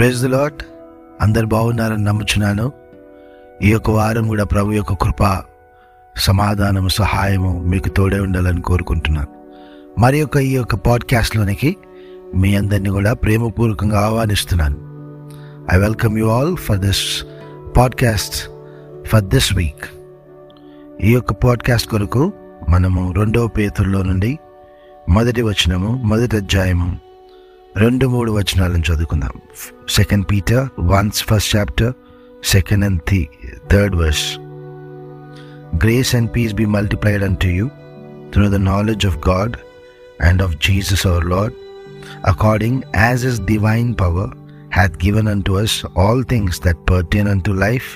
Praise the lot అందరు బాగున్నారని నమ్ముచున్నాను. ఈ యొక్క వారం కూడా ప్రభు యొక్క కృప సమాధానము సహాయము మీకు తోడే ఉండాలని కోరుకుంటున్నాను. మరి యొక్క ఈ యొక్క పాడ్కాస్ట్లోనికి మీ అందరినీ కూడా ప్రేమపూర్వకంగా ఆహ్వానిస్తున్నాను. I welcome you all for this podcast for this week ఈ యొక్క పాడ్కాస్ట్ కొరకు మనము రెండవ పేతుల్లో నుండి మొదటి వచనము మొదటి అధ్యాయము రెండు మూడు వచనాలను చదువుకుందాం second Peter one's first chapter second and the third verse grace and peace be multiplied unto you through the knowledge of God and of Jesus our Lord according as his divine power hath given unto us all things that pertain unto life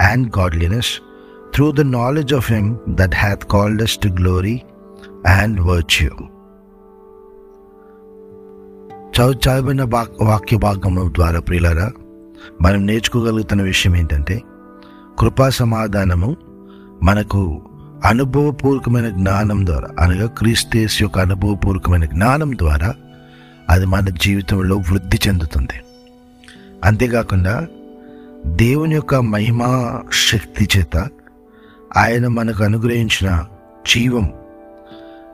and godliness through the knowledge of him that hath called us to glory and virtue. చదువు చదివిన వాక్య భాగం ద్వారా ప్రియులరా మనం నేర్చుకోగలుగుతున్న విషయం ఏంటంటే కృపా సమాధానము మనకు అనుభవపూర్వకమైన జ్ఞానం ద్వారా అనగా క్రీస్తేస్ యొక్క అనుభవపూర్వకమైన జ్ఞానం ద్వారా అది మన జీవితంలో వృద్ధి చెందుతుంది. అంతేకాకుండా దేవుని యొక్క మహిమా శక్తి చేత ఆయన మనకు అనుగ్రహించిన జీవం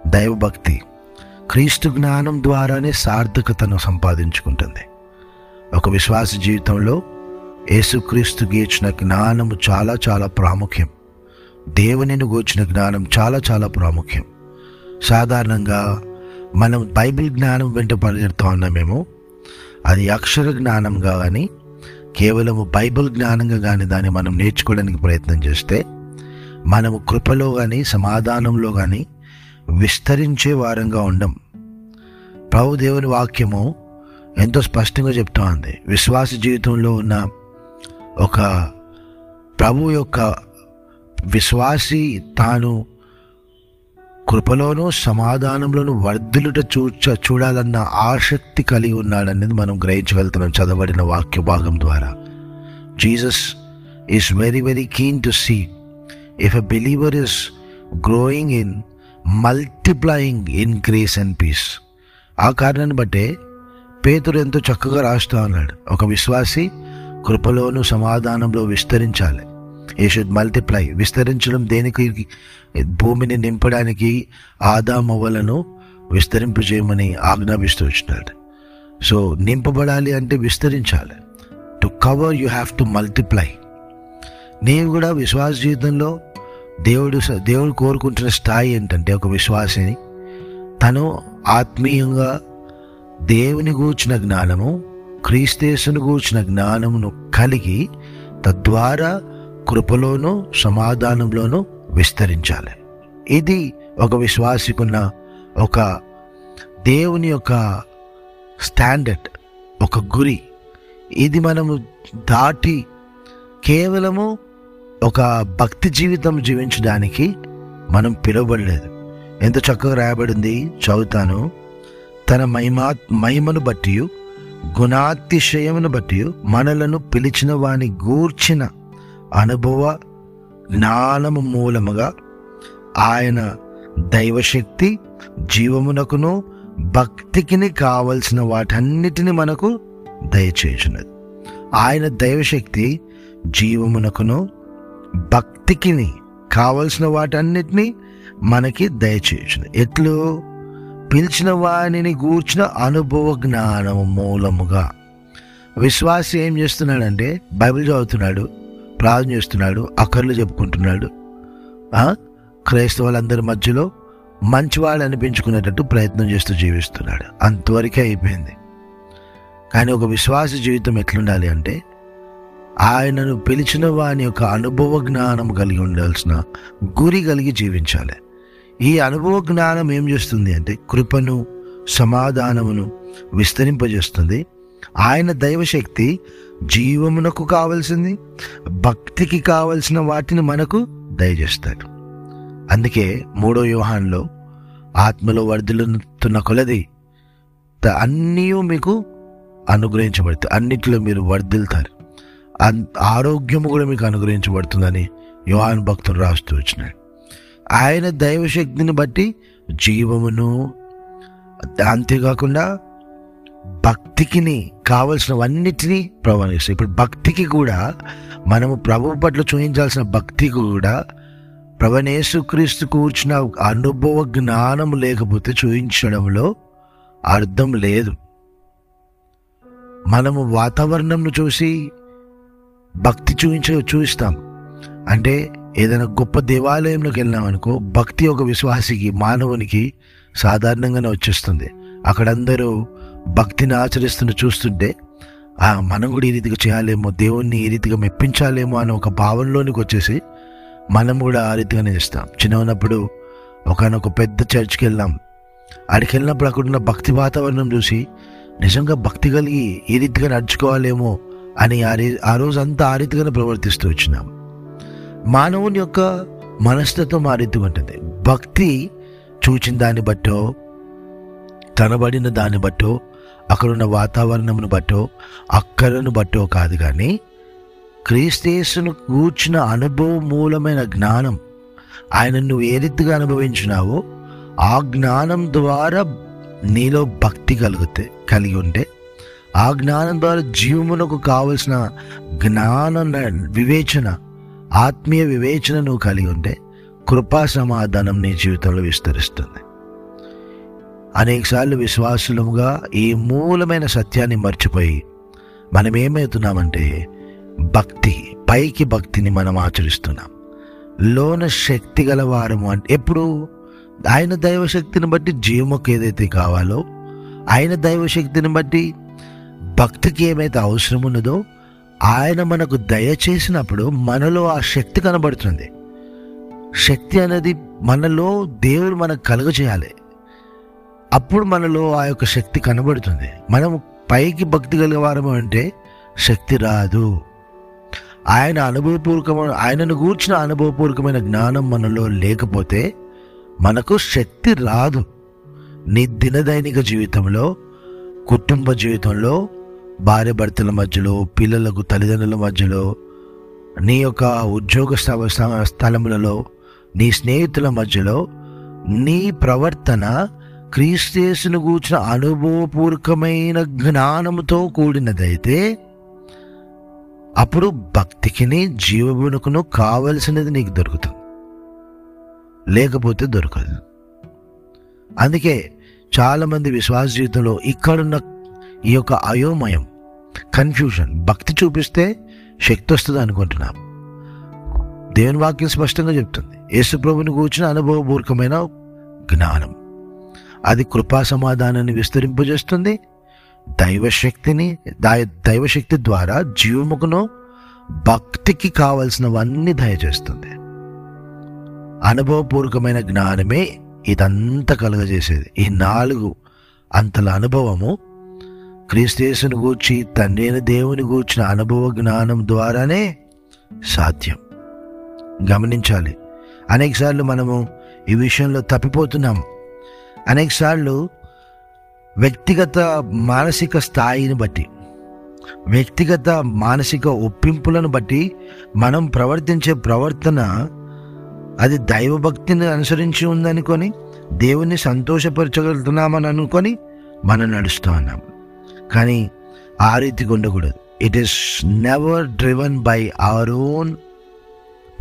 దైవభక్తి క్రీస్తు జ్ఞానం ద్వారానే సార్థకతను సంపాదించుకుంటుంది. ఒక విశ్వాస జీవితంలో యేసుక్రీస్తు గీచిన జ్ఞానము చాలా చాలా ప్రాముఖ్యం. దేవునిని గూర్చిన జ్ఞానం చాలా చాలా ప్రాముఖ్యం. సాధారణంగా మనం బైబిల్ జ్ఞానం వెంట పరిగెడుతూ ఉన్నామేమో అది అక్షర జ్ఞానంగా కానీ కేవలము బైబిల్ జ్ఞానంగా కానీ దాన్ని మనం నేర్చుకోవడానికి ప్రయత్నం చేస్తే మనము కృపలో కానీ సమాధానంలో కానీ విస్తరించే వారంగా ఉండం. ప్రభు దేవుని వాక్యము ఎంతో స్పష్టంగా చెప్తా ఉంది విశ్వాస జీవితంలో ఉన్న ఒక ప్రభు యొక్క విశ్వాసి తాను కృపలోనూ సమాధానంలోనూ వర్ధులుట చూచ చూడాలన్న ఆసక్తి కలిగి ఉన్నాడనేది మనం గ్రహించగలుగుతున్నాం చదవబడిన వాక్య భాగం ద్వారా. Jesus is very very keen to see. If a believer is growing in multiplying in grace and peace ఆ కారణాన్ని బట్టే పేతురు ఎంతో చక్కగా రాస్తూ ఉన్నాడు ఒక విశ్వాసి కృపలోను సమాధానంలో విస్తరించాలి. ఏ షుడ్ మల్టిప్లై విస్తరించడం దేనికి? భూమిని నింపడానికి ఆదామవ్వలను విస్తరింపు చేయమని ఆజ్ఞాపిస్తూ వచ్చినాడు. సో నింపబడాలి అంటే విస్తరించాలి. To cover you have to multiply నీవు కూడా విశ్వాస జీవితంలో దేవుడు దేవుడు కోరుకుంటున్న స్థాయి ఏంటంటే ఒక విశ్వాసిని. తను ఆత్మీయంగా దేవుని గూర్చిన జ్ఞానము క్రీస్తేసును గూర్చిన జ్ఞానమును కలిగి తద్వారా కృపలోనూ సమాధానంలోనూ విస్తరించాలి. ఇది ఒక విశ్వాసికున్న ఒక దేవుని యొక్క స్టాండర్డ్ ఒక గురి. ఇది మనము దాటి కేవలము ఒక భక్తి జీవితం జీవించడానికి మనం పిలువబడలేదు. ఎంత చక్కగా రాయబడింది చదువుతాను. తన మహిమా మహిమను బట్టి గుణాతిశయమును బట్టి మనలను పిలిచిన వాని గూర్చిన అనుభవ జ్ఞానము మూలముగా ఆయన దైవశక్తి జీవమునకును భక్తికిని కావలసిన వాటన్నిటిని మనకు దయచేసినది ఆయన దైవశక్తి జీవమునకును భక్తికిని కావలసిన వాటన్నిటిని మనకి దయచేసిన ఎట్లు? పిలిచిన వాణిని గూర్చిన అనుభవ జ్ఞానం మూలముగా. విశ్వాసి ఏం చేస్తున్నాడంటే బైబిల్ చదువుతున్నాడు ప్రార్థన చేస్తున్నాడు అక్కర్లు చెప్పుకుంటున్నాడు. క్రైస్తవులందరి మధ్యలో మంచివాడు అనిపించుకునేటట్టు ప్రయత్నం చేస్తూ జీవిస్తున్నాడు. అంతవరకే అయిపోయింది. కానీ ఒక విశ్వాస జీవితం ఎట్లుండాలి అంటే ఆయనను పిలిచిన వాని యొక్క అనుభవ జ్ఞానం కలిగి ఉండాల్సిన గురి కలిగి జీవించాలి. ఈ అనుభవ జ్ఞానం ఏం చేస్తుంది అంటే కృపను సమాధానమును విస్తరింపజేస్తుంది. ఆయన దైవశక్తి జీవమునకు కావలసింది భక్తికి కావలసిన వాటిని మనకు దయచేస్తాడు. అందుకే మూడో వ్యూహాన్లో ఆత్మలో వర్ధిల్లుతున్న కొలది అన్నీ మీకు అనుగ్రహించబడుతుంది. అన్నిట్లో మీరు వర్ధిల్తారు ఆరోగ్యము కూడా మీకు అనుగ్రహించబడుతుందని యోహాన్ భక్తులు రాస్తూ వచ్చినాడు. ఆయన దైవశక్తిని బట్టి జీవమును అంతేకాకుండా భక్తికిని కావలసినవన్నిటినీ ప్రవహిస్తాయి ఇప్పుడు భక్తికి కూడా మనము ప్రభు పట్ల చూపించాల్సిన భక్తికి కూడా ప్రవణేశుక్రీస్తు కూర్చున్న అనుభవ జ్ఞానం లేకపోతే చూపించడంలో అర్థం లేదు. మనము వాతావరణంను చూసి భక్తి చూపించ చూపిస్తాం అంటే ఏదైనా గొప్ప దేవాలయంలోకి వెళ్ళామనుకో భక్తి ఒక విశ్వాసికి మానవునికి సాధారణంగానే వచ్చేస్తుంది. అక్కడందరూ భక్తిని ఆచరిస్తున్న చూస్తుంటే ఆ మనం కూడా ఈ రీతిగా చేయాలేమో దేవుణ్ణి ఈ రీతిగా మెప్పించాలేమో అనే ఒక భావనలోనికి వచ్చేసి మనం కూడా ఆ రీతిగానే చేస్తాం. చిన్న ఉన్నప్పుడు ఒకనొక పెద్ద చర్చ్కి వెళ్ళాం. అక్కడికి వెళ్ళినప్పుడు అక్కడున్న భక్తి వాతావరణం చూసి నిజంగా భక్తి కలిగి ఈ రీతిగా నడుచుకోవాలేమో అని ఆ రీ ఆ రోజు అంతా ఆ రీతిగానే ప్రవర్తిస్తూ వచ్చినాం. మానవుని యొక్క మనస్తత్వం ఆ రీతిగా ఉంటుంది. భక్తి చూచిన దాన్ని బట్టో కనబడిన దాన్ని బట్టో అక్కడున్న వాతావరణమును బట్టో అక్కడను బట్టో కాదు కానీ క్రీస్తేసును కూర్చిన అనుభవ మూలమైన జ్ఞానం ఆయన నువ్వు ఏ రీతిగా అనుభవించినావో ఆ జ్ఞానం ద్వారా నీలో భక్తి కలిగితే కలిగి ఉంటే ఆ జ్ఞానం ద్వారా జీవమునకు కావలసిన జ్ఞాన వివేచన ఆత్మీయ వివేచన నువ్వు కలిగి ఉంటే కృపా సమాధానం నీ జీవితంలో విస్తరిస్తుంది. అనేకసార్లు విశ్వాసులముగా ఈ మూలమైన సత్యాన్ని మర్చిపోయి మనం ఏమవుతున్నామంటే భక్తి పైకి భక్తిని మనం ఆచరిస్తున్నాం. లోన శక్తి గల వారము అంటే ఎప్పుడు? ఆయన దైవశక్తిని బట్టి జీవముకు ఏదైతే కావాలో ఆయన దైవశక్తిని బట్టి భక్తికి ఏమైతే అవసరం ఉన్నదో ఆయన మనకు దయచేసినప్పుడు మనలో ఆ శక్తి కనబడుతుంది. శక్తి అనేది మనలో దేవుడు మనకు కలుగ చేయాలి అప్పుడు మనలో ఆ యొక్క శక్తి కనబడుతుంది. మనం పైకి భక్తి కలిగేవారము అంటే శక్తి రాదు. ఆయన అనుభవపూర్వకమైన ఆయనను గూర్చిన అనుభవపూర్వకమైన జ్ఞానం మనలో లేకపోతే మనకు శక్తి రాదు. నీ దినదైనిక జీవితంలో కుటుంబ జీవితంలో భార్యభర్తల మధ్యలో పిల్లలకు తల్లిదండ్రుల మధ్యలో నీ యొక్క ఉద్యోగ స్థలములలో నీ స్నేహితుల మధ్యలో నీ ప్రవర్తన క్రీస్తేసును గూర్చిన అనుభవపూర్వకమైన జ్ఞానముతో కూడినదైతే అప్పుడు భక్తికిని జీవమునకును కావలసినది నీకు దొరుకుతుంది. లేకపోతే దొరకదు. అందుకే చాలామంది విశ్వాస జీవితంలో ఇక్కడున్న ఈ యొక్క అయోమయం కన్ఫ్యూజన్ భక్తి చూపిస్తే శక్తి వస్తుంది అనుకుంటున్నాం. దేవుని వాక్యం స్పష్టంగా చెప్తుంది. యేసుప్రభుని కూర్చున్న అనుభవపూర్వకమైన జ్ఞానం. అది కృపా సమాధానాన్ని విస్తరింపజేస్తుంది. దైవశక్తిని దై- దైవశక్తి ద్వారా జీవముకును భక్తికి కావలసినవన్నీ దయచేస్తుంది. అనుభవపూర్వకమైన జ్ఞానమే ఇదంతా కలుగజేసేది. ఈ నాలుగు అంతల అనుభవము క్రీస్తేశుని గూర్చి తండ్రిని దేవుని గూర్చిన అనుభవ జ్ఞానం ద్వారానే సాధ్యం. గమనించాలి. అనేకసార్లు మనము ఈ విషయంలో తప్పిపోతున్నాం. అనేకసార్లు వ్యక్తిగత మానసిక స్థాయిని బట్టి వ్యక్తిగత మానసిక ఒప్పింపులను బట్టి మనం ప్రవర్తించే ప్రవర్తన అది దైవభక్తిని అనుసరించి ఉందనుకొని దేవుణ్ణి సంతోషపరచగలుగుతున్నామని అనుకొని మనం నడుస్తూ ఉన్నాం. కానీ ఆ రీతిగా ఉండకూడదు. It is never driven by our own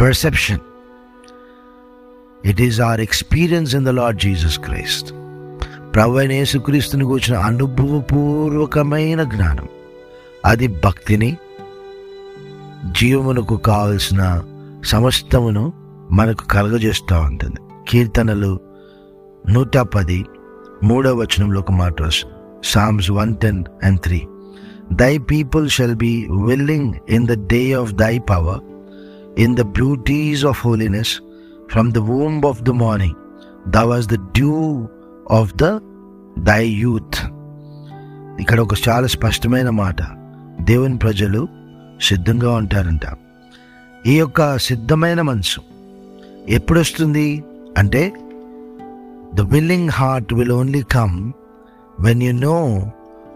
perception it is our experience in the Lord Jesus Christ ప్రభు అయిన యేసుక్రీస్తుని కూర్చిన అనుభవపూర్వకమైన జ్ఞానం. అది భక్తిని జీవమునకు కావలసిన సమస్తమును మనకు కలగజేస్తూ ఉంటుంది. కీర్తనలు నూట పది మూడవ వచనంలో ఒక మాట రాసి Psalms one ten and three thy people be be willing in the day of thy power in the of of holiness from the of of the morning hast the the dew of the thy youth ఇక్కడ ఒక చాలా స్పష్టమైన మాట. దేవుని ప్రజలు సిద్ధంగా ఉంటారంట. ఈ యొక్క సిద్ధమైన మనసు ఎప్పుడొస్తుంది అంటే the willing heart will only come when you know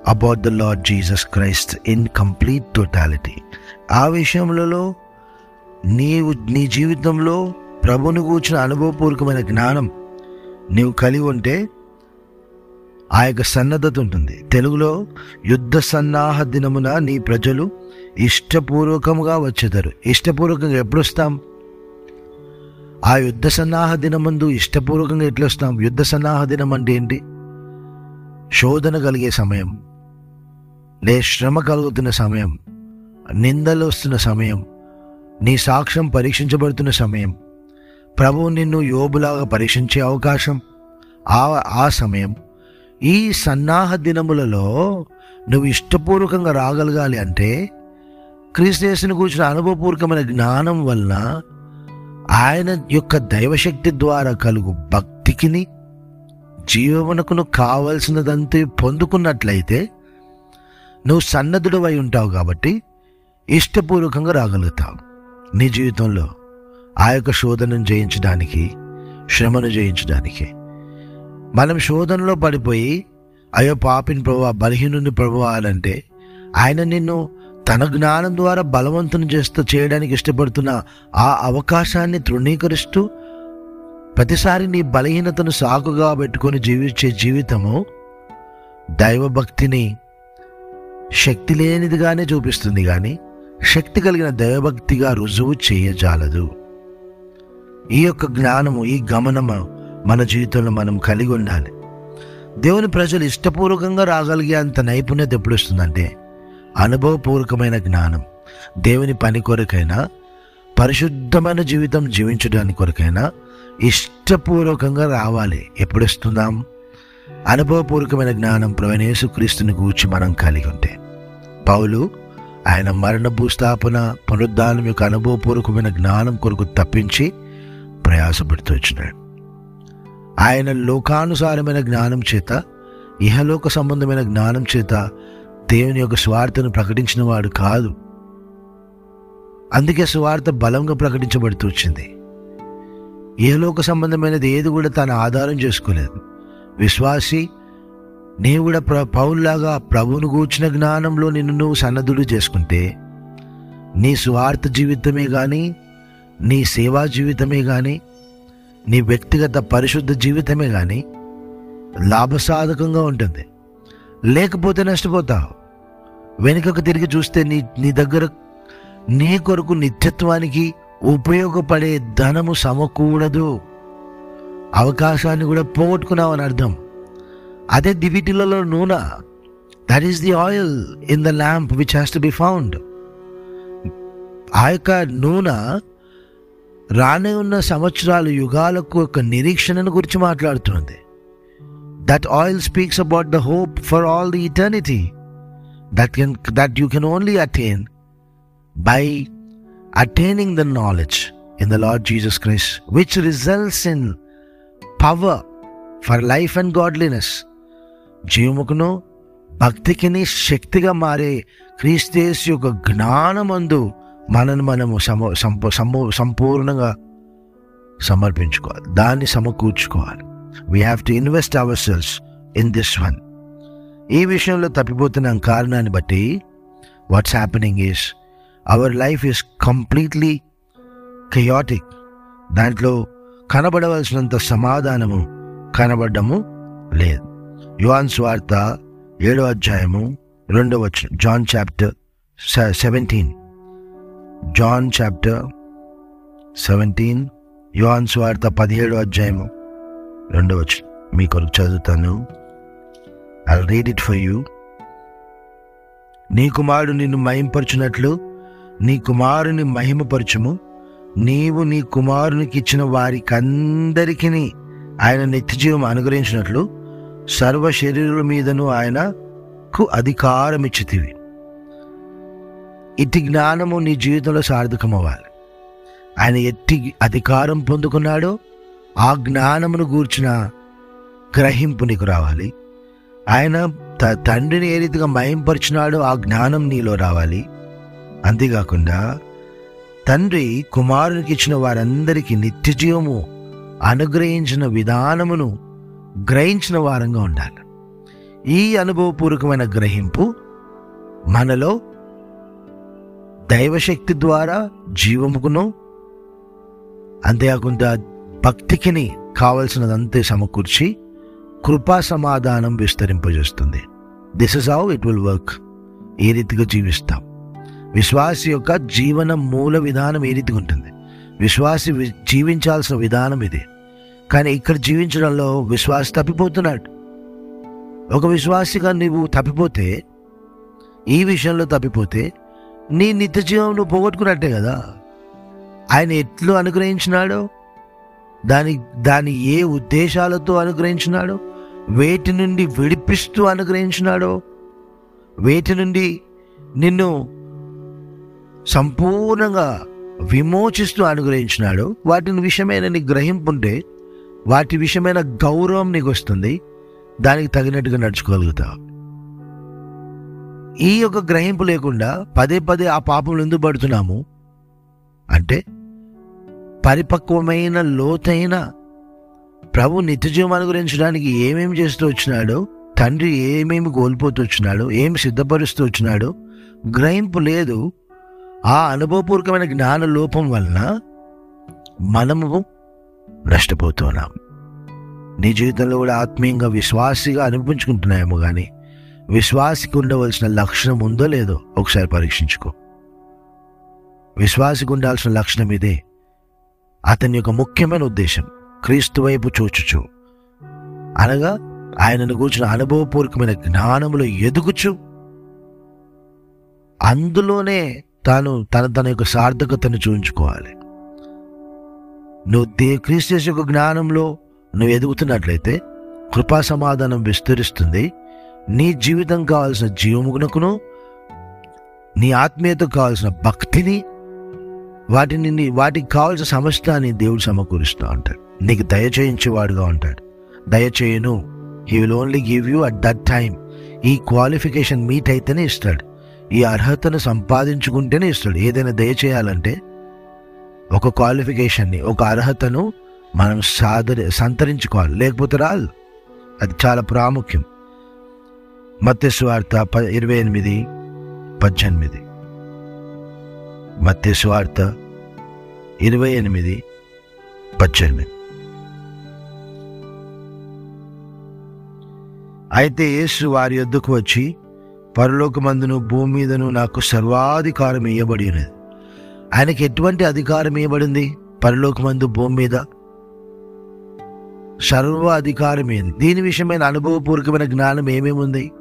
about the Lord Jesus Christ in complete totality ఆ విషయంలో నీవు నీ జీవితంలో ప్రభును కూర్చున్న అనుభవపూర్వకమైన జ్ఞానం నీవు కలిగి ఉంటే ఆ యొక్క సన్నద్ధత ఉంటుంది. తెలుగులో యుద్ధ సన్నాహ దినమున నీ ప్రజలు ఇష్టపూర్వకముగా వచ్చేదారు ఇష్టపూర్వకంగా ఎప్పుడు వస్తాం ఆ యుద్ధ సన్నాహ దినమందు ఇష్టపూర్వకంగా ఎట్లా వస్తాం యుద్ధ సన్నాహ దినం అంటే ఏంటి? శోధన కలిగే సమయం. నే శ్రమ కలుగుతున్న సమయం. నిందలు వస్తున్న సమయం. నీ సాక్ష్యం పరీక్షించబడుతున్న సమయం. ప్రభువు నిన్ను యోబులాగా పరీక్షించే అవకాశం. ఆ ఆ సమయం. ఈ సన్నాహ దినములలో నువ్వు ఇష్టపూర్వకంగా రాగలగాలి అంటే క్రీస్తుని కూర్చున్న అనుభవపూర్వకమైన జ్ఞానం వలన ఆయన యొక్క దైవశక్తి ద్వారా కలుగు భక్తికిని జీవమునకును కావలసినదంతే పొందుకున్నట్లయితే నువ్వు సన్నద్ధుడు అయి ఉంటావు కాబట్టి ఇష్టపూర్వకంగా రాగలుగుతావు. నీ జీవితంలో ఆ యొక్క శోధనను జయించడానికి శ్రమను జయించడానికి. మనం శోధనలో పడిపోయి అయ్యో పాపిని ప్రభు బలహీనుని ప్రభు అంటే ఆయన నిన్ను తన జ్ఞానం ద్వారా బలవంతుని చేస్తూ చేయడానికి ఇష్టపడుతున్న ఆ అవకాశాన్ని తృణీకరిస్తూ ప్రతిసారి నీ బలహీనతను సాకుగా పెట్టుకొని జీవించే జీవితము దైవభక్తిని శక్తి లేనిదిగానే చూపిస్తుంది కానీ శక్తి కలిగిన దైవభక్తిగా రుజువు చేయజాలదు. ఈ యొక్క జ్ఞానము ఈ గమనము మన జీవితంలో మనం కలిగి ఉండాలి. దేవుని ప్రజలు ఇష్టపూర్వకంగా రాగలిగే అంత నైపుణ్యత ఎప్పుడు వస్తుందంటే అనుభవపూర్వకమైన జ్ఞానం. దేవుని పని కొరకైనా పరిశుద్ధమైన జీవితం జీవించడానికి కొరకైనా ఇష్టపూర్వకంగా రావాలి. ఎప్పుడు అనుభవపూర్వకమైన జ్ఞానం ప్రవణేశు క్రీస్తుని గూర్చి మనం కలిగి ఉంటే. పౌలు ఆయన మరణ భూస్థాపన పునరుద్ధానం యొక్క అనుభవపూర్వకమైన జ్ఞానం కొరకు తప్పించి ప్రయాసపడుతూ వచ్చినాడు. ఆయన లోకానుసారమైన జ్ఞానం చేత ఇహలోక సంబంధమైన జ్ఞానం చేత దేవుని యొక్క స్వార్థను ప్రకటించిన వాడు కాదు. అందుకే స్వార్థ బలంగా ప్రకటించబడుతూ వచ్చింది. ఏలోక సంబంధమైనది ఏది కూడా తాను ఆధారం చేసుకోలేదు. విశ్వాసి నీవు కూడా ప్ర పౌల్లాగా ప్రభువును కూర్చిన జ్ఞానంలో నిన్ను నువ్వు సన్నద్ధుడు చేసుకుంటే నీ స్వార్థ జీవితమే కానీ నీ సేవా జీవితమే కానీ నీ వ్యక్తిగత పరిశుద్ధ జీవితమే కానీ లాభసాధకంగా ఉంటుంది. లేకపోతే నష్టపోతావు. వెనుకకు తిరిగి చూస్తే నీ నీ దగ్గర నీ కొరకు నిత్యత్వానికి ఉపయోగపడే ధనము సమకూడదు. అవకాశాన్ని కూడా పోగొట్టుకున్నావు అని అర్థం. అదే దివిటిలలో నూనె. That is the oil in the lamp which has to be found ఆ యొక్క నూనె రానే ఉన్న సంవత్సరాలు యుగాలకు ఒక నిరీక్షణను గురించి మాట్లాడుతుంది. That oil speaks about the hope for all the eternity that can that you can only attain by attaining the knowledge in the Lord Jesus Christ which results in power for life and godliness జీవముకును భక్తికిని శక్తిగా మారే క్రీస్తేస్ యొక్క జ్ఞానమందు మనను మనము సమ సంప సమూ సంపూర్ణంగా సమర్పించుకోవాలి దాన్ని సమకూర్చుకోవాలి we have to invest our selves in this one ఈ విషయంలో తప్పిపోతున్న కారణాన్ని బట్టి what's happening is our life is completely chaotic దాంట్లో కనబడవలసినంత సమాధానము కనబడము లేదు. యువాన్ స్వార్త ఏడో అధ్యాయము రెండో వచ్చిన John chapter seventeen. John chapter seventeen yuan స్వార్త పదిహేడో అధ్యాయము రెండో వచ్చిన మీ కొరకు చదువుతాను. I read it for you నీ కుమారుడు నిన్ను మహింపరచునట్లు నీ కుమారుని మహిమపరచుము. నీవు నీ కుమారునికి ఇచ్చిన వారికందరికీ ఆయన నిత్యజీవం అనుగ్రహించినట్లు సర్వ శరీరుల మీదను ఆయనకు అధికారం ఇచ్చితివి ఇట్టి జ్ఞానము నీ జీవితంలో సార్థకమవ్వాలి. ఆయన ఎట్టి అధికారం పొందుకున్నాడో ఆ జ్ఞానమును గూర్చిన గ్రహింపు నీకు రావాలి. ఆయన త- తండ్రిని ఏ రీతిగా మయంపరిచినాడో ఆ జ్ఞానం నీలో రావాలి. అంతేకాకుండా తండ్రి కుమారునికి ఇచ్చిన వారందరికీ నిత్య జీవము అనుగ్రహించిన విధానమును గ్రహించిన వారంగా ఉండాలి. ఈ అనుభవపూర్వకమైన గ్రహింపు మనలో దైవశక్తి ద్వారా జీవముకును అంతేకాకుండా భక్తికిని కావలసినదంతే సమకూర్చి కృపా సమాధానం విస్తరింపజేస్తుంది. This is how it will work ఏ రీతిగా జీవిస్తాం. విశ్వాసి యొక్క జీవన మూల విధానం ఏ రీతిగా ఉంటుంది? విశ్వాసి జీవించాల్సిన విధానం ఇది. కానీ ఇక్కడ జీవించడంలో విశ్వాసి తప్పిపోతున్నాడు. ఒక విశ్వాసిగా నీవు తప్పిపోతే ఈ విషయంలో తప్పిపోతే నీ నిత్య జీవం నువ్వు పోగొట్టుకున్నట్టే కదా? ఆయన ఎట్లు అనుగ్రహించినాడో? దాని దాని ఏ ఉద్దేశాలతో అనుగ్రహించినాడో? వేటి నుండి విడిపిస్తూ అనుగ్రహించినాడో? వేటి నుండి నిన్ను సంపూర్ణంగా విమోచిస్తూ అనుగ్రహించినాడు. వాటిని విషయమైన నీకు గ్రహింపు ఉంటే వాటి విషయమైన గౌరవం నీకు వస్తుంది. దానికి తగినట్టుగా నడుచుకోగలుగుతావు. ఈ యొక్క గ్రహింపు లేకుండా పదే పదే ఆ పాపంలో ఎందుకు పడుతున్నాము? అంటే పరిపక్వమైన లోతైన ప్రభు నిత్యజీవం అనుగ్రహించడానికి ఏమేమి చేస్తూ వచ్చినాడో తండ్రి ఏమేమి కోల్పోతూ వచ్చినాడో ఏం సిద్ధపరుస్తూ వచ్చినాడో గ్రహింపు లేదు. ఆ అనుభవపూర్వకమైన జ్ఞాన లోపం వలన మనము నష్టపోతున్నాం. నీ జీవితంలో కూడా ఆత్మీయంగా విశ్వాసిగా అనిపించుకుంటున్నాయేమో కానీ విశ్వాసికి ఉండవలసిన లక్షణం ఉందో లేదో ఒకసారి పరీక్షించుకో. విశ్వాసికి ఉండాల్సిన లక్షణం ఇదే. అతని యొక్క ముఖ్యమైన ఉద్దేశం క్రీస్తు వైపు చూచుచు. అనగా ఆయనను కూర్చున్న అనుభవపూర్వకమైన జ్ఞానములో ఎదుగుచు. అందులోనే తాను తన తన యొక్క సార్థకతను చూపించుకోవాలి నువ్వు దే క్రీస్తు యొక్క జ్ఞానంలో నువ్వు ఎదుగుతున్నట్లయితే కృపా సమాధానం విస్తరిస్తుంది. నీ జీవితం కావాల్సిన జీవమునకును నీ ఆత్మీయతకు కావాల్సిన భక్తిని వాటిని నీ- వాటికి కావాల్సిన సమస్తాన్ని దేవుడు సమకూరుస్తూ ఉంటాడు నీకు దయచేయించేవాడుగా ఉంటాడు దయచేయను he will only give you at that time ఈ క్వాలిఫికేషన్ మీట్ అయితేనే ఇస్తాడు. ఈ అర్హతను సంపాదించుకుంటేనే ఇస్తాడు. ఏదైనా దయచేయాలంటే ఒక క్వాలిఫికేషన్ని ఒక అర్హతను మనం సాధరి సంతరించుకోవాలి. లేకపోతే రాదు. అది చాలా ప్రాముఖ్యం. మత్స్వార్త ప ఇరవై ఎనిమిది పద్దెనిమిది. మత్స్వార్త ఇరవై ఎనిమిది పద్దెనిమిది. అయితే యేసు వారి యొద్దకు వచ్చి పరలోకమందును భూమి మీదను నాకు సర్వాధికారం ఇవ్వబడి ఉన్నది ఆయనకి ఎటువంటి అధికారం ఇవ్వబడింది పరలోకమందు భూమి మీద సర్వ అధికారం ఏంది? దీని విషయమైన అనుభవపూర్వకమైన జ్ఞానం ఏమేమి ఉంది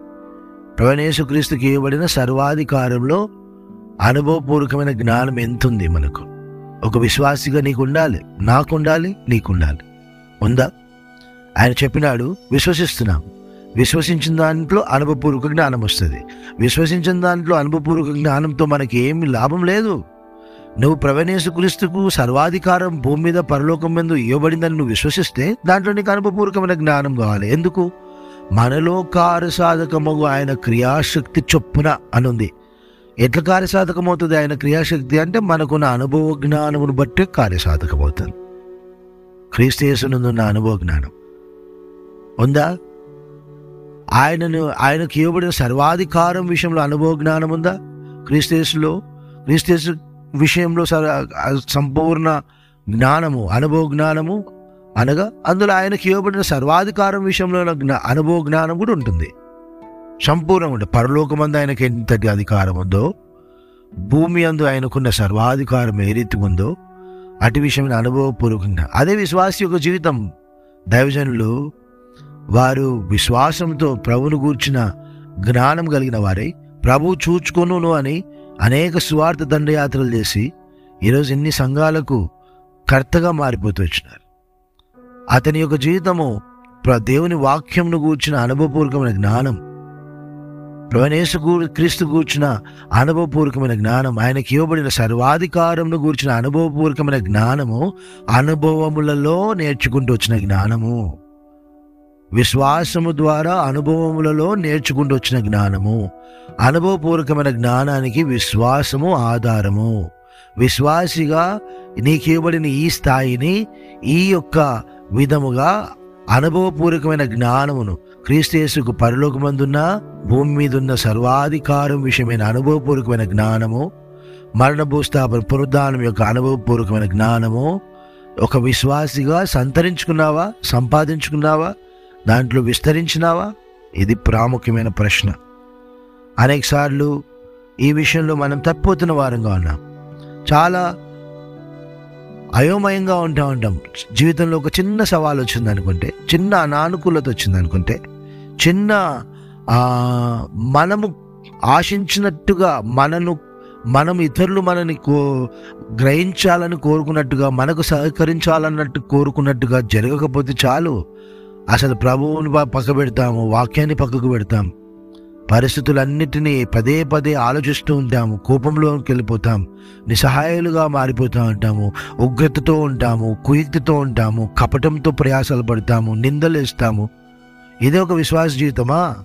ప్రవణేశుక్రీస్తుకి ఇవ్వబడిన సర్వాధికారంలో అనుభవపూర్వకమైన జ్ఞానం ఎంత ఉంది మనకు? ఒక విశ్వాసిగా నీకు ఉండాలి నాకు ఉండాలి నీకు ఉండాలి ఉందా? ఆయన చెప్పినాడు విశ్వసిస్తున్నాం. విశ్వసించిన దాంట్లో అనుభవపూర్వక జ్ఞానం వస్తుంది. విశ్వసించిన దాంట్లో అనుభవపూర్వక జ్ఞానంతో మనకి ఏమి లాభం లేదు. నువ్వు ప్రవణేశు క్రీస్తుకు సర్వాధికారం భూమి మీద పరలోకం మీద ఇవ్వబడిందని నువ్వు విశ్వసిస్తే దాంట్లో నీకు అనుభవపూర్వకమైన జ్ఞానం కావాలి. ఎందుకు? మనలో కార్యసాధకమగు ఆయన క్రియాశక్తి చొప్పున అనుంది. ఎట్లా కార్యసాధకమవుతుంది ఆయన క్రియాశక్తి? అంటే మనకున్న అనుభవ జ్ఞానమును బట్టి కార్యసాధకమవుతుంది. క్రీస్తు యేసునందున్న అనుభవ జ్ఞానం. ఉందా? ఆయనను ఆయనకు ఇవ్వబడిన సర్వాధికారం విషయంలో అనుభవ జ్ఞానం ఉందా? క్రీస్తేసులో క్రీస్తేసు విషయంలో సంపూర్ణ జ్ఞానము అనుభవ జ్ఞానము అనగా అందులో ఆయనకి ఇవ్వబడిన సర్వాధికారం విషయంలో అనుభవ జ్ఞానం కూడా ఉంటుంది. సంపూర్ణంగా ఉంటుంది పరలోకమందు ఆయనకి ఎంతటి అధికారం ఉందో భూమి అందు ఆయనకున్న సర్వాధికారం ఏ రీతి ఉందో అటు విషయమైన అనుభవపూర్వకంగా. అదే విశ్వాస యొక్క జీవితం దైవజనులు వారు విశ్వాసంతో ప్రభును గూర్చిన జ్ఞానం కలిగిన వారై ప్రభు చూచుకొను అని అనేక స్వార్థ దండయాత్రలు చేసి ఈరోజు ఎన్ని సంఘాలకు కర్తగా మారిపోతూ వచ్చినారు. అతని యొక్క జీవితము ప్ర- దేవుని వాక్యంను గూర్చిన అనుభవపూర్వకమైన జ్ఞానం ప్రవణేశు క్రీస్తు గూర్చిన అనుభవపూర్వకమైన జ్ఞానం ఆయనకి ఇవ్వబడిన సర్వాధికారంను గూర్చిన అనుభవపూర్వకమైన జ్ఞానము అనుభవములలో నేర్చుకుంటూ వచ్చిన జ్ఞానము. విశ్వాసము ద్వారా అనుభవములలో నేర్చుకుంటూ వచ్చిన జ్ఞానము. అనుభవపూర్వకమైన జ్ఞానానికి విశ్వాసము ఆధారము. విశ్వాసిగా నీకు ఇవ్వబడిన ఈ స్థాయిని ఈ యొక్క విధముగా అనుభవపూర్వకమైన జ్ఞానమును క్రీస్తేసుకు పరలోకమందున్న భూమి మీద ఉన్న సర్వాధికారం విషయమైన అనుభవపూర్వకమైన జ్ఞానము మరణ భూస్థాపన పునరుద్ధానం యొక్క అనుభవపూర్వకమైన జ్ఞానము ఒక విశ్వాసిగా సంతరించుకున్నావా సంపాదించుకున్నావా? దాంట్లో విస్తరించినావా? ఇది ప్రాముఖ్యమైన ప్రశ్న. అనేకసార్లు ఈ విషయంలో మనం తప్పిపోతున్న వారంగా ఉన్నాం. చాలా అయోమయంగా ఉంటా ఉంటాం. జీవితంలో ఒక చిన్న సవాల్ వచ్చింది అనుకుంటే చిన్న అనానుకూలత వచ్చింది అనుకుంటే చిన్న మనము ఆశించినట్టుగా మనను మనం ఇతరులు మనని కో గ్రహించాలని కోరుకున్నట్టుగా మనకు సహకరించాలన్నట్టు కోరుకున్నట్టుగా జరగకపోతే చాలు. అసలు ప్రభువుని పక్క పెడతాము వాక్యాన్ని పక్కకు పెడతాం. పరిస్థితులన్నిటినీ పదే పదే ఆలోచిస్తూ ఉంటాము కోపంలోకి వెళ్ళిపోతాం నిస్సహాయాలుగా మారిపోతూ ఉంటాము ఉగ్రతతో ఉంటాము కుయుక్తితో ఉంటాము కపటంతో ప్రయాసాలు పడతాము నిందలేస్తాము. ఇదే ఒక విశ్వాస జీవితమా?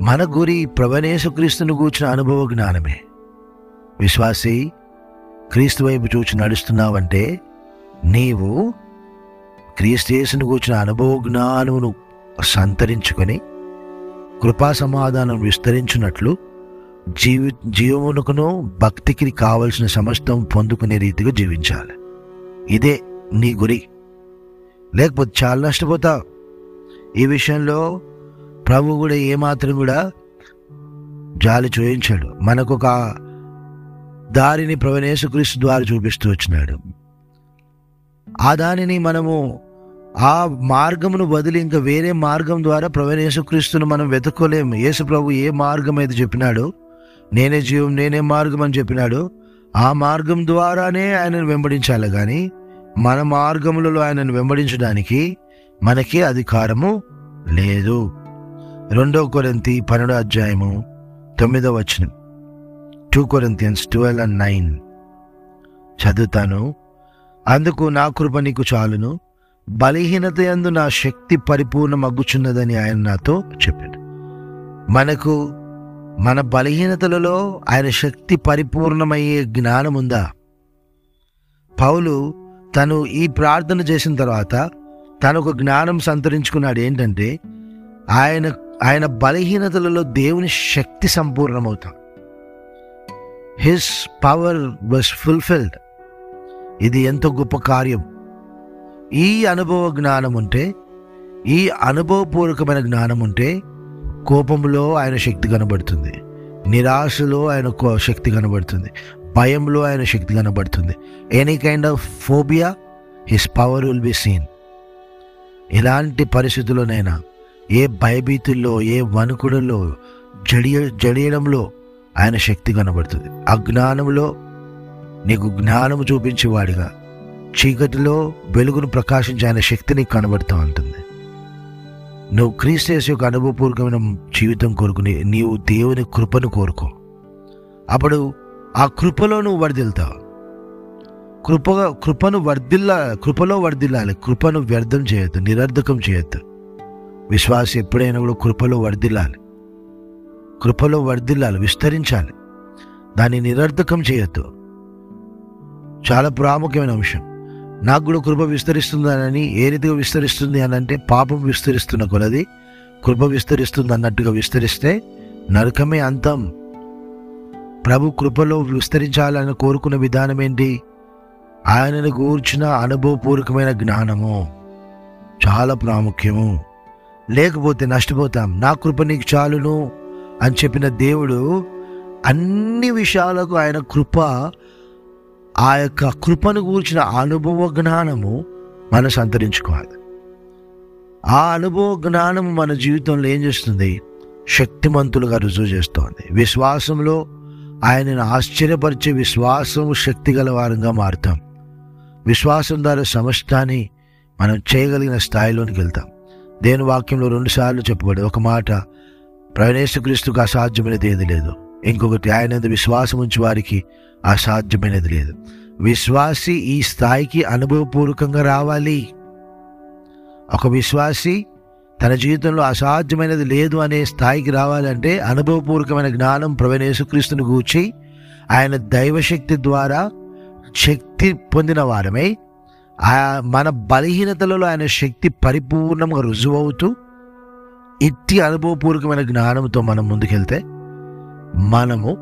మన గురి ప్రవణేశక్రీస్తుని కూర్చిన అనుభవ జ్ఞానమే. విశ్వాసి క్రీస్తు వైపు చూచి నడుస్తున్నావంటే నీవు క్రీస్తు యేసుని కూర్చిన అనుభవ జ్ఞానమును సంతరించుకొని కృపా సమాధానం విస్తరించినట్లు జీవి జీవమునకును భక్తికి కావలసిన సమస్తం పొందుకునే రీతిగా జీవించాలి. ఇదే నీ గురి. లేకపోతే చాలా నష్టపోతావు. ఈ విషయంలో ప్రభు కూడా ఏమాత్రం కూడా జాలి చూయించాడు మనకు ఒక దారిని ప్రవణేశక్రీస్తు ద్వారా చూపిస్తూ వచ్చినాడు. ఆ దానిని మనము ఆ మార్గమును వదిలి ఇంకా వేరే మార్గం ద్వారా ప్రవీణ యేసుక్రీస్తును మనం వెతుక్కోలేము యేసు ప్రభు ఏ మార్గం అయితే చెప్పినాడో నేనే జీవం నేనే మార్గం అని చెప్పినాడు ఆ మార్గం ద్వారానే ఆయనను వెంబడించాలి. కానీ మన మార్గములలో ఆయనను వెంబడించడానికి మనకి అధికారము లేదు. రెండో కొరంతి పన్నెండో అధ్యాయము తొమ్మిదో వచనం. Two Corinthians twelve and nine. చదువుతాను. అందుకు నా కృప నీకు చాలును. బలహీనత యందు నా శక్తి పరిపూర్ణమగ్గుచున్నదని ఆయన నాతో చెప్పాడు. మనకు మన బలహీనతలలో ఆయన శక్తి పరిపూర్ణమయ్యే జ్ఞానం ఉందా పౌలు తను ఈ ప్రార్థన చేసిన తర్వాత తను ఒక జ్ఞానం సంతరించుకున్నాడు ఏంటంటే ఆయన ఆయన బలహీనతలలో దేవుని శక్తి సంపూర్ణమవుతాం. హిస్ పవర్ వాజ్ ఫుల్ఫిల్డ్ ఇది ఎంతో గొప్ప కార్యం. ఈ అనుభవ జ్ఞానం ఉంటే ఈ అనుభవపూర్వకమైన జ్ఞానం ఉంటే కోపంలో ఆయన శక్తి కనబడుతుంది. నిరాశలో ఆయన కో- శక్తి కనబడుతుంది. భయంలో ఆయన శక్తి కనబడుతుంది. Any kind of phobia his power will be seen ఎలాంటి పరిస్థితుల్లోనైనా ఏ భయభీతుల్లో ఏ వణుకుడులో జడియ జడియడంలో ఆయన శక్తి కనబడుతుంది. అజ్ఞానంలో నీకు జ్ఞానము చూపించేవాడిగా. చీకటిలో వెలుగును ప్రకాశించే ఆయన శక్తి నీకు కనబడుతూ ఉంటుంది. నువ్వు క్రీస్తేసు యొక్క అనుభవపూర్వకమైన జీవితం కోరుకుని నీవు దేవుని కృపను కోరుకో. అప్పుడు ఆ కృపలో నువ్వు వర్దిల్తావు కృపగా కృపను వర్ధిల్లా కృపలో వర్ధిల్లాలి. కృపను వ్యర్థం చేయొద్దు నిరర్ధకం చేయొద్దు. విశ్వాసం ఎప్పుడైనా కూడా కృపలో వర్ధిల్లాలి. కృపలో వర్ధిల్లాలి విస్తరించాలి. దాన్ని నిరర్ధకం చేయొద్దు. చాలా ప్రాముఖ్యమైన అంశం నాకు కూడా కృప విస్తరిస్తుందనని ఏ రీతిగా విస్తరిస్తుంది అని అంటే పాపం విస్తరిస్తున్న కొలది కృప విస్తరిస్తుంది అన్నట్టుగా విస్తరిస్తే నరకమే అంతం. ప్రభు కృపలో విస్తరించాలని కోరుకున్న విధానం ఏంటి? ఆయనను గూర్చిన అనుభవపూర్వకమైన జ్ఞానము. చాలా ప్రాముఖ్యము. లేకపోతే నష్టపోతాం. నా కృప నీకు చాలును అని చెప్పిన దేవుడు అన్ని విషయాలకు ఆయన కృప ఆ యొక్క కృపను గూర్చిన అనుభవ జ్ఞానము మనం సంతరించుకోవాలి ఆ అనుభవ జ్ఞానము మన జీవితంలో ఏం చేస్తుంది? శక్తిమంతులుగా రుజువు చేస్తోంది. విశ్వాసంలో ఆయనను ఆశ్చర్యపరిచే విశ్వాసం శక్తి గల వారంగా మారుతాం. విశ్వాసం ద్వారా సమస్తాన్ని మనం చేయగలిగిన స్థాయిలోనికి వెళ్తాం. దేని వాక్యంలో రెండుసార్లు చెప్పబడి ఒక మాట ప్రవేశక్రీస్తుకు అసాధ్యమైనది ఏది లేదు. ఇంకొకటి ఆయన విశ్వాసం ఉంచి వారికి అసాధ్యమైనది లేదు. విశ్వాసి ఈ స్థాయికి అనుభవపూర్వకంగా రావాలి. ఒక విశ్వాసి తన జీవితంలో అసాధ్యమైనది లేదు అనే స్థాయికి రావాలంటే అనుభవపూర్వకమైన జ్ఞానం ప్రవీణేశుక్రీస్తుని గూర్చి ఆయన దైవశక్తి ద్వారా శక్తి పొందిన వారమై ఆ మన బలహీనతలలో ఆయన శక్తి పరిపూర్ణంగా రుజువవుతూ ఇట్టి అనుభవపూర్వకమైన జ్ఞానంతో మనం ముందుకెళ్తే మనము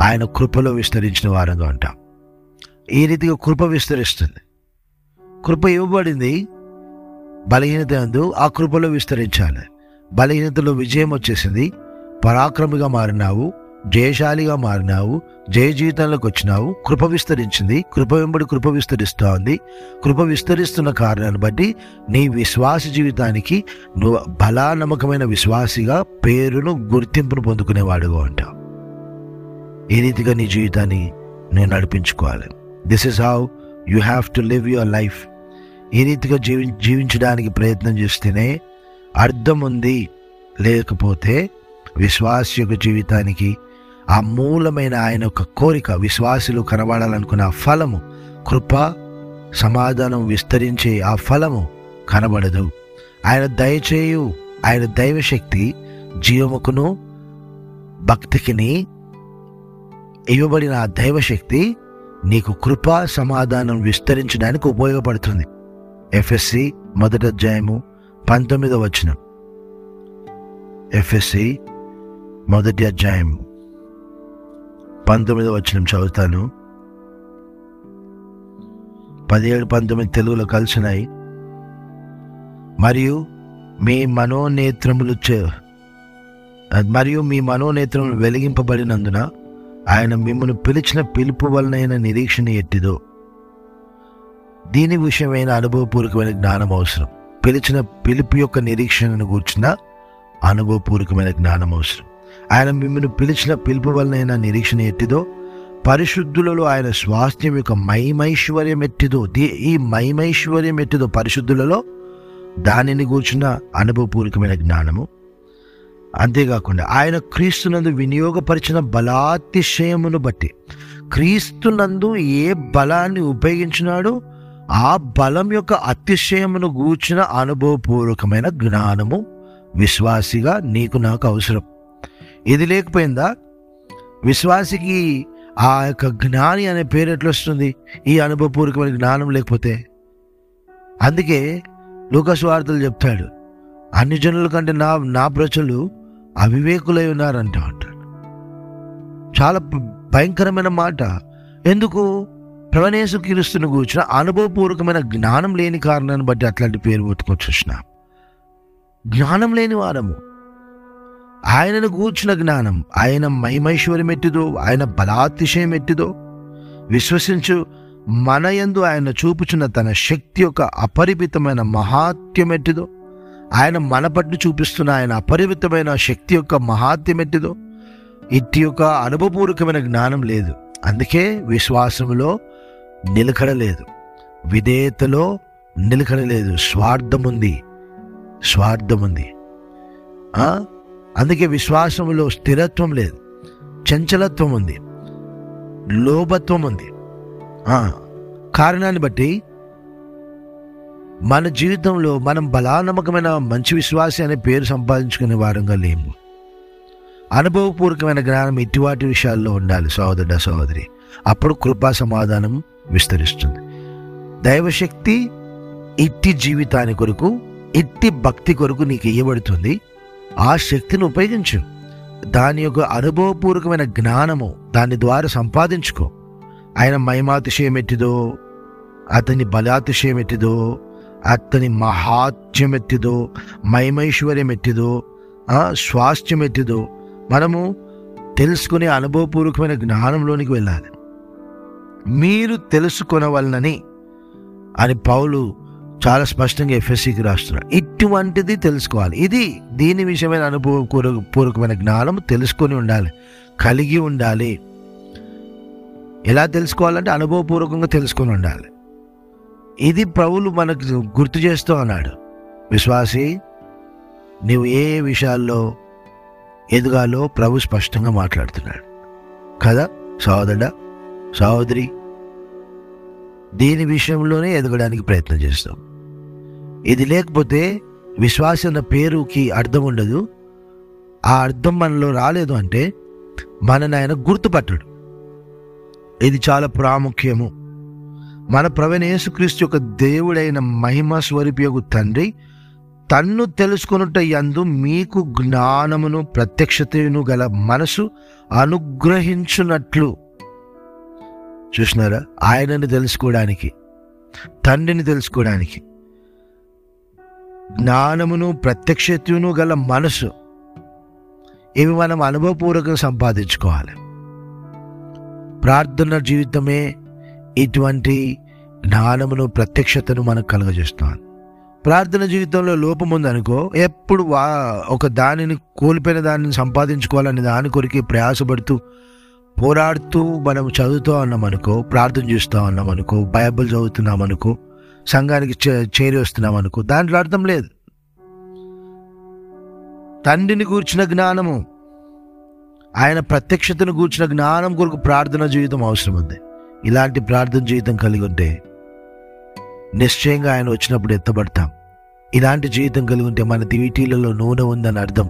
ఆయన కృపలో విస్తరించిన వారంగా ఉంటాం ఈ రీతిగా కృప విస్తరిస్తుంది. కృప ఇవ్వబడింది బలహీనత అందు ఆ కృపలో విస్తరించాలి. బలహీనతలో విజయం వచ్చేసింది. పరాక్రమిగా మారినావు. జయశాలిగా మారినావు జయ జీవితంలోకి వచ్చినావు కృప విస్తరించింది కృప వెంబడి కృప విస్తరిస్తూ ఉంది కృప విస్తరిస్తున్న కారణాన్ని బట్టి నీ విశ్వాస జీవితానికి నువ్వు బలా నమ్మకమైన విశ్వాసిగా పేరును గుర్తింపును పొందుకునేవాడుగా ఉంటావు. ఈ రీతిగా నీ జీవితాన్ని నేను నడిపించుకోవాలి. This is how you have to live your life ఈ రీతిగా జీవి జీవించడానికి ప్రయత్నం చేస్తేనే అర్థం ఉంది లేకపోతే విశ్వాస యొక్క జీవితానికి ఆ మూలమైన ఆయన యొక్క కోరిక విశ్వాసులు కనబడాలనుకున్న ఆ ఫలము కృప సమాధానం విస్తరించే ఆ ఫలము కనబడదు. ఆయన దయచేయు ఆయన దైవశక్తి జీవముకును భక్తికిని ఇవ్వబడిన ఆ దైవశక్తి నీకు కృప సమాధానం విస్తరించడానికి ఉపయోగపడుతుంది. ఎఫ్ఎస్సి మొదటి అధ్యాయము పంతొమ్మిదో వచనం. ఎఫ్ఎస్సి మొదటి అధ్యాయము. పంతొమ్మిదో వచనం చదువుతాను. పదిహేడు పంతొమ్మిది తెలుగులో కలిసినాయి. మరియు మీ మనోనేత్రములు చే- మరియు మీ మనోనేత్రములు వెలిగింపబడినందున ఆయన మిమ్మల్ని పిలిచిన పిలుపు వలనైన నిరీక్షణ ఎట్టిదో. దీని విషయమైన అనుభవపూర్వకమైన జ్ఞానం అవసరం. పిలిచిన పిలుపు యొక్క నిరీక్షణను కూర్చున్న అనుభవపూర్వకమైన జ్ఞానం అవసరం. ఆయన మిమ్మల్ని పిలిచిన పిలుపు వలనైనా నిరీక్షణ ఎట్టిదో? పరిశుద్ధులలో ఆయన స్వాస్థ్యం యొక్క మహిమైశ్వర్యం ఎట్టిదో? దే ఈ మహిమైశ్వర్యం ఎట్టిదో పరిశుద్ధులలో? దానిని కూర్చున్న అనుభవపూర్వకమైన జ్ఞానము. అంతేకాకుండా ఆయన క్రీస్తునందు వినియోగపరిచిన బలాతిశయమును బట్టి క్రీస్తునందు ఏ బలాన్ని ఉపయోగించినాడో ఆ బలం యొక్క అతిశయమును గూర్చిన అనుభవపూర్వకమైన జ్ఞానము. విశ్వాసిగా నీకు నాకు అవసరం. ఇది లేకపోయిందా? విశ్వాసికి ఆ యొక్క జ్ఞాని అనే పేరు ఎట్లొస్తుంది? ఈ అనుభవపూర్వకమైన జ్ఞానం లేకపోతే? అందుకే లూకస్ వార్తలు చెప్తాడు అన్ని జనుల కంటే నా నా ప్రజలు అవివేకులై ఉన్నారంట అంటాడు. చాలా భయంకరమైన మాట. ఎందుకు? ప్రవణేశు కిరుస్తుని కూర్చున్న అనుభవపూర్వకమైన జ్ఞానం లేని కారణాన్ని బట్టి అట్లాంటి పేరు పెట్టుకొని చూసిన జ్ఞానం లేని వారము. ఆయనను కూర్చున్న జ్ఞానం ఆయన మహిమైశ్వర్యం ఎట్టిదో ఆయన బలాతిశయం ఎట్టిదో విశ్వసించు మన యందు ఆయన చూపుచున్న తన శక్తి యొక్క అపరిమితమైన మహాత్యం ఎట్టిదో ఆయన మన పట్ల చూపిస్తున్న ఆయన అపరిమితమైన శక్తి యొక్క మహాత్యం ఎట్టిదో ఇట్టి యొక్క అనుభవపూర్వకమైన జ్ఞానం లేదు. అందుకే విశ్వాసములో నిలకడలేదు విధేయతలో నిలకడలేదు స్వార్థం ఉంది స్వార్థం ఉంది ఆ? అందుకే విశ్వాసంలో స్థిరత్వం లేదు. చంచలత్వం ఉంది. లోభత్వం ఉంది. కారణాన్ని బట్టి మన జీవితంలో మనం బలానమ్మకమైన మంచి విశ్వాసి అనే పేరు సంపాదించుకునే వారంగా లేము. అనుభవపూర్వకమైన జ్ఞానం ఇటువంటి విషయాల్లో ఉండాలి సహోదరుడ సహోదరి. అప్పుడు కృపా సమాధానం విస్తరిస్తుంది. దైవశక్తి ఇట్టి జీవితాని కొరకు ఇట్టి భక్తి కొరకు నీకు ఇవ్వబడుతుంది ఆ శక్తిని ఉపయోగించు. దాని యొక్క అనుభవపూర్వకమైన జ్ఞానము దాని ద్వారా సంపాదించుకో. ఆయన మహిమాతిశయం ఎట్టిదో అతని బలాతిశయం ఎట్టిదో అతని మహాత్యం ఎత్తిదో మహిమైశ్వర్యం ఎత్తిదో స్వాస్థ్యం ఎట్టిదో మనము తెలుసుకునే అనుభవపూర్వకమైన జ్ఞానంలోనికి వెళ్ళాలి. మీరు తెలుసుకొనవలనని అని పౌలు చాలా స్పష్టంగా ఎఫ్ఎస్సికి రాస్తున్నాడు ఇటువంటిది తెలుసుకోవాలి. ఇది దీని విషయమైన అనుభవపూర్వ పూర్వకమైన జ్ఞానం తెలుసుకొని ఉండాలి. కలిగి ఉండాలి. ఎలా తెలుసుకోవాలంటే అనుభవపూర్వకంగా తెలుసుకొని ఉండాలి. ఇది ప్రభులు మనకు గుర్తు చేస్తూ అన్నాడు విశ్వాసి నీవు ఏ ఏ విషయాల్లో ఎదగాలో ప్రభు స్పష్టంగా మాట్లాడుతున్నాడు. కదా సహోదరుడా సహోదరి దీని విషయంలోనే ఎదగడానికి ప్రయత్నం చేస్తాం. ఇది లేకపోతే విశ్వాసం అన్న పేరుకి అర్థం ఉండదు. ఆ అర్థం మనలో రాలేదు అంటే మనని ఆయన గుర్తుపట్టడు. ఇది చాలా ప్రాముఖ్యము. మన ప్రవీణ యేసుక్రీస్తు యొక్క దేవుడైన మహిమ స్వరూపియకు తండ్రి తన్ను తెలుసుకునుట యందు మీకు జ్ఞానమును ప్రత్యక్షతను గల మనసు అనుగ్రహించున్నట్లు చూసినారా? ఆయనని తెలుసుకోవడానికి తండ్రిని తెలుసుకోవడానికి. జ్ఞానమును ప్రత్యక్షతను గల మనసు. ఇవి మనం అనుభవపూర్వకంగా సంపాదించుకోవాలి. ప్రార్థన జీవితమే ఇటువంటి జ్ఞానమును ప్రత్యక్షతను మనకు కలుగజేస్తాను ప్రార్థన జీవితంలో లోపం ఉందనుకో ఎప్పుడు వా ఒక దానిని కోల్పోయిన దానిని సంపాదించుకోవాలని దాని కొరికి ప్రయాసపడుతూ పోరాడుతూ మనం చదువుతూ ఉన్నాం అనుకో ప్రార్థన చేస్తూ ఉన్నాం అనుకో బైబిల్ చదువుతున్నాం అనుకో సంఘానికి చే- చేరి వస్తున్నాం అనుకో దాంట్లో అర్థం లేదు. తండ్రిని కూర్చిన జ్ఞానము ఆయన ప్రత్యక్షతను కూర్చిన జ్ఞానం కొరకు ప్రార్థన జీవితం అవసరం ఉంది. ఇలాంటి ప్రార్థన జీవితం కలిగి ఉంటే నిశ్చయంగా ఆయన వచ్చినప్పుడు ఎత్తబడతాం. ఇలాంటి జీవితం కలిగి ఉంటే మన దివిటీలలో నూనె ఉందని అర్థం.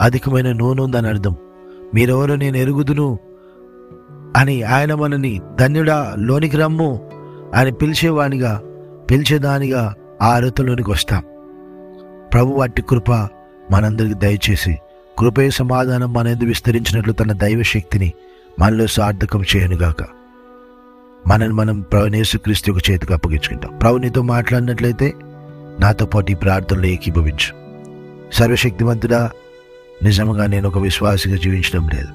అధికమైన నూనె ఉందని అర్థం. మీరెవరో నేను ఎరుగుదును అని ఆయన మనని ధన్యుడా లోనికి రమ్ము అని పిలిచేవానిగా పిలిచేదానిగా ఆ అర్హతలోనికి వస్తాం. ప్రభు వాటి కృప మనందరికి దయచేసి కృపే సమాధానం మనందు విస్తరించినట్లు తన దైవశక్తిని మనలో సార్థకం చేయనుగాక. మనని మనం ప్రవణేశ్వక్రీస్తు యొక్క చేతికి అప్పగించుకుంటాం. ప్రభు నీతో మాట్లాడినట్లయితే నాతో పాటు ఈ ప్రార్థనలో ఏకీభవించు. సర్వశక్తివంతుడా నిజంగా నేను ఒక విశ్వాసిగా జీవించడం లేదు.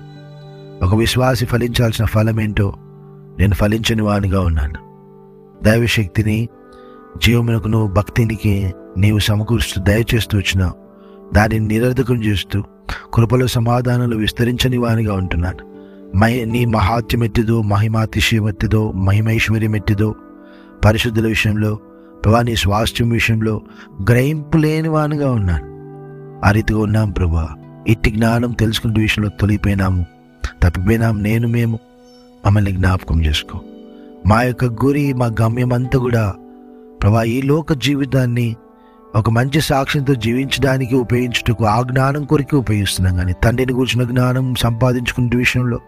ఒక విశ్వాసి ఫలించాల్సిన ఫలం ఏంటో నేను ఫలించని వానిగా ఉన్నాను. దైవశక్తిని జీవములకు నువ్వు భక్తినికి నీవు సమకూరుస్తూ దయచేస్తూ వచ్చినావు దానిని నిరర్ధకం చేస్తూ కృపలో సమాధానాలు విస్తరించని వానిగా ఉంటున్నాను. మహి నీ మహాత్యం ఎట్టిదో మహిమాతిశయం ఎట్టిదో మహిమైశ్వర్యం ఎట్టిదో పరిశుద్ధుల విషయంలో ప్రభా నీ స్వాస్థ్యం విషయంలో గ్రహింపు లేని వానిగా ఉన్నాను. ఆ రీతిగా ఉన్నాం ప్రభా. ఇట్టి జ్ఞానం తెలుసుకునే విషయంలో తొలిపోయినాము తప్పిపోయినాం నేను మేము. మమ్మల్ని జ్ఞాపకం చేసుకో. మా యొక్క గురి మా గమ్యం అంతా కూడా ప్రభా ఈ లోక జీవితాన్ని ఒక మంచి సాక్ష్యంతో జీవించడానికి ఉపయోగించుటకు ఆ జ్ఞానం కొరికి ఉపయోగిస్తున్నాం కానీ తండ్రిని కూర్చున్న జ్ఞానం సంపాదించుకునే విషయంలో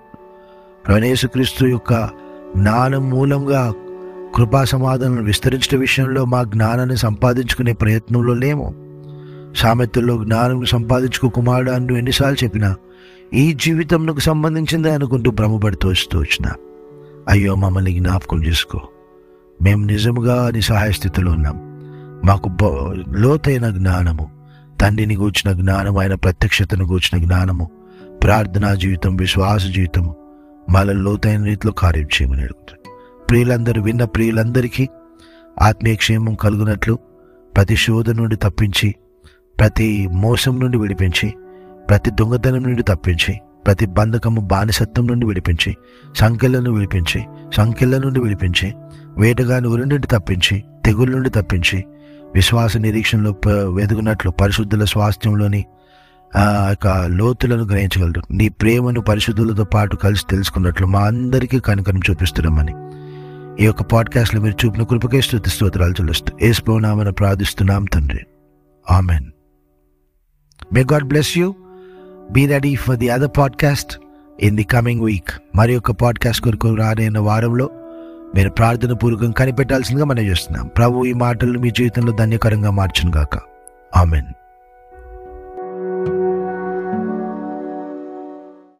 క్రీస్తు యొక్క జ్ఞానం మూలంగా కృపా సమాధానం విస్తరించిన విషయంలో మా జ్ఞానాన్ని సంపాదించుకునే ప్రయత్నంలో లేము. సామెతల్లో జ్ఞానం సంపాదించుకో కుమారుడు అంటూ ఎన్నిసార్లు చెప్పినా ఈ జీవితంకు సంబంధించిందే అనుకుంటూ భ్రమపడుతూ వస్తూ వచ్చిన. అయ్యో మమ్మల్ని జ్ఞాపకం చేసుకో. మేము నిజముగా నిస్సహాయ స్థితిలో ఉన్నాం. మాకు బ- లోతైన జ్ఞానము తండ్రిని కూర్చిన జ్ఞానం ఆయన ప్రత్యక్షతను కూర్చిన జ్ఞానము ప్రార్థనా జీవితం విశ్వాస జీవితము మాలో లోతైన రీతిలో కార్యం చేయమని అడుగుతాను ప్రియులందరూ విన్న ప్రియులందరికీ ఆత్మీయ క్షేమం కలుగునట్లు ప్రతి శోధ నుండి తప్పించి ప్రతి మోసం నుండి విడిపించి ప్రతి దొంగతనం నుండి తప్పించి ప్రతి బంధకము బానిసత్వం నుండి విడిపించి సంఖ్యలను విడిపించి సంఖ్యల నుండి విడిపించి వేటగాని ఉరి నుండి తప్పించి తెగుళ్ళ నుండి తప్పించి విశ్వాస నిరీక్షణలో ప- వెదుగునట్లు పరిశుద్ధుల స్వాస్థ్యంలోని ఆ యొక్క లోతులను గ్రహించగలరు. నీ ప్రేమను పరిశుద్ధులతో పాటు కలిసి తెలుసుకున్నట్లు మా అందరికీ కనికరం చూపిస్తున్నామని. ఈ యొక్క పాడ్కాస్ట్లో మీరు చూపిన కృపకే స్థుతి స్తోత్రాలు చెల్లిస్తూ ఏసునామని ప్రార్థిస్తున్నాం తండ్రి. Amen. May God bless you be ready for the other podcast in the coming week మరి యొక్క పాడ్కాస్ట్ కొరకు రానైన వారంలో మీరు ప్రార్థన పూర్వకం కనిపెట్టాల్సిందిగా మనం చేస్తున్నాం. ప్రభు ఈ మాటలు మీ జీవితంలో ధన్యకరంగా మార్చును గాక ఆమెన్.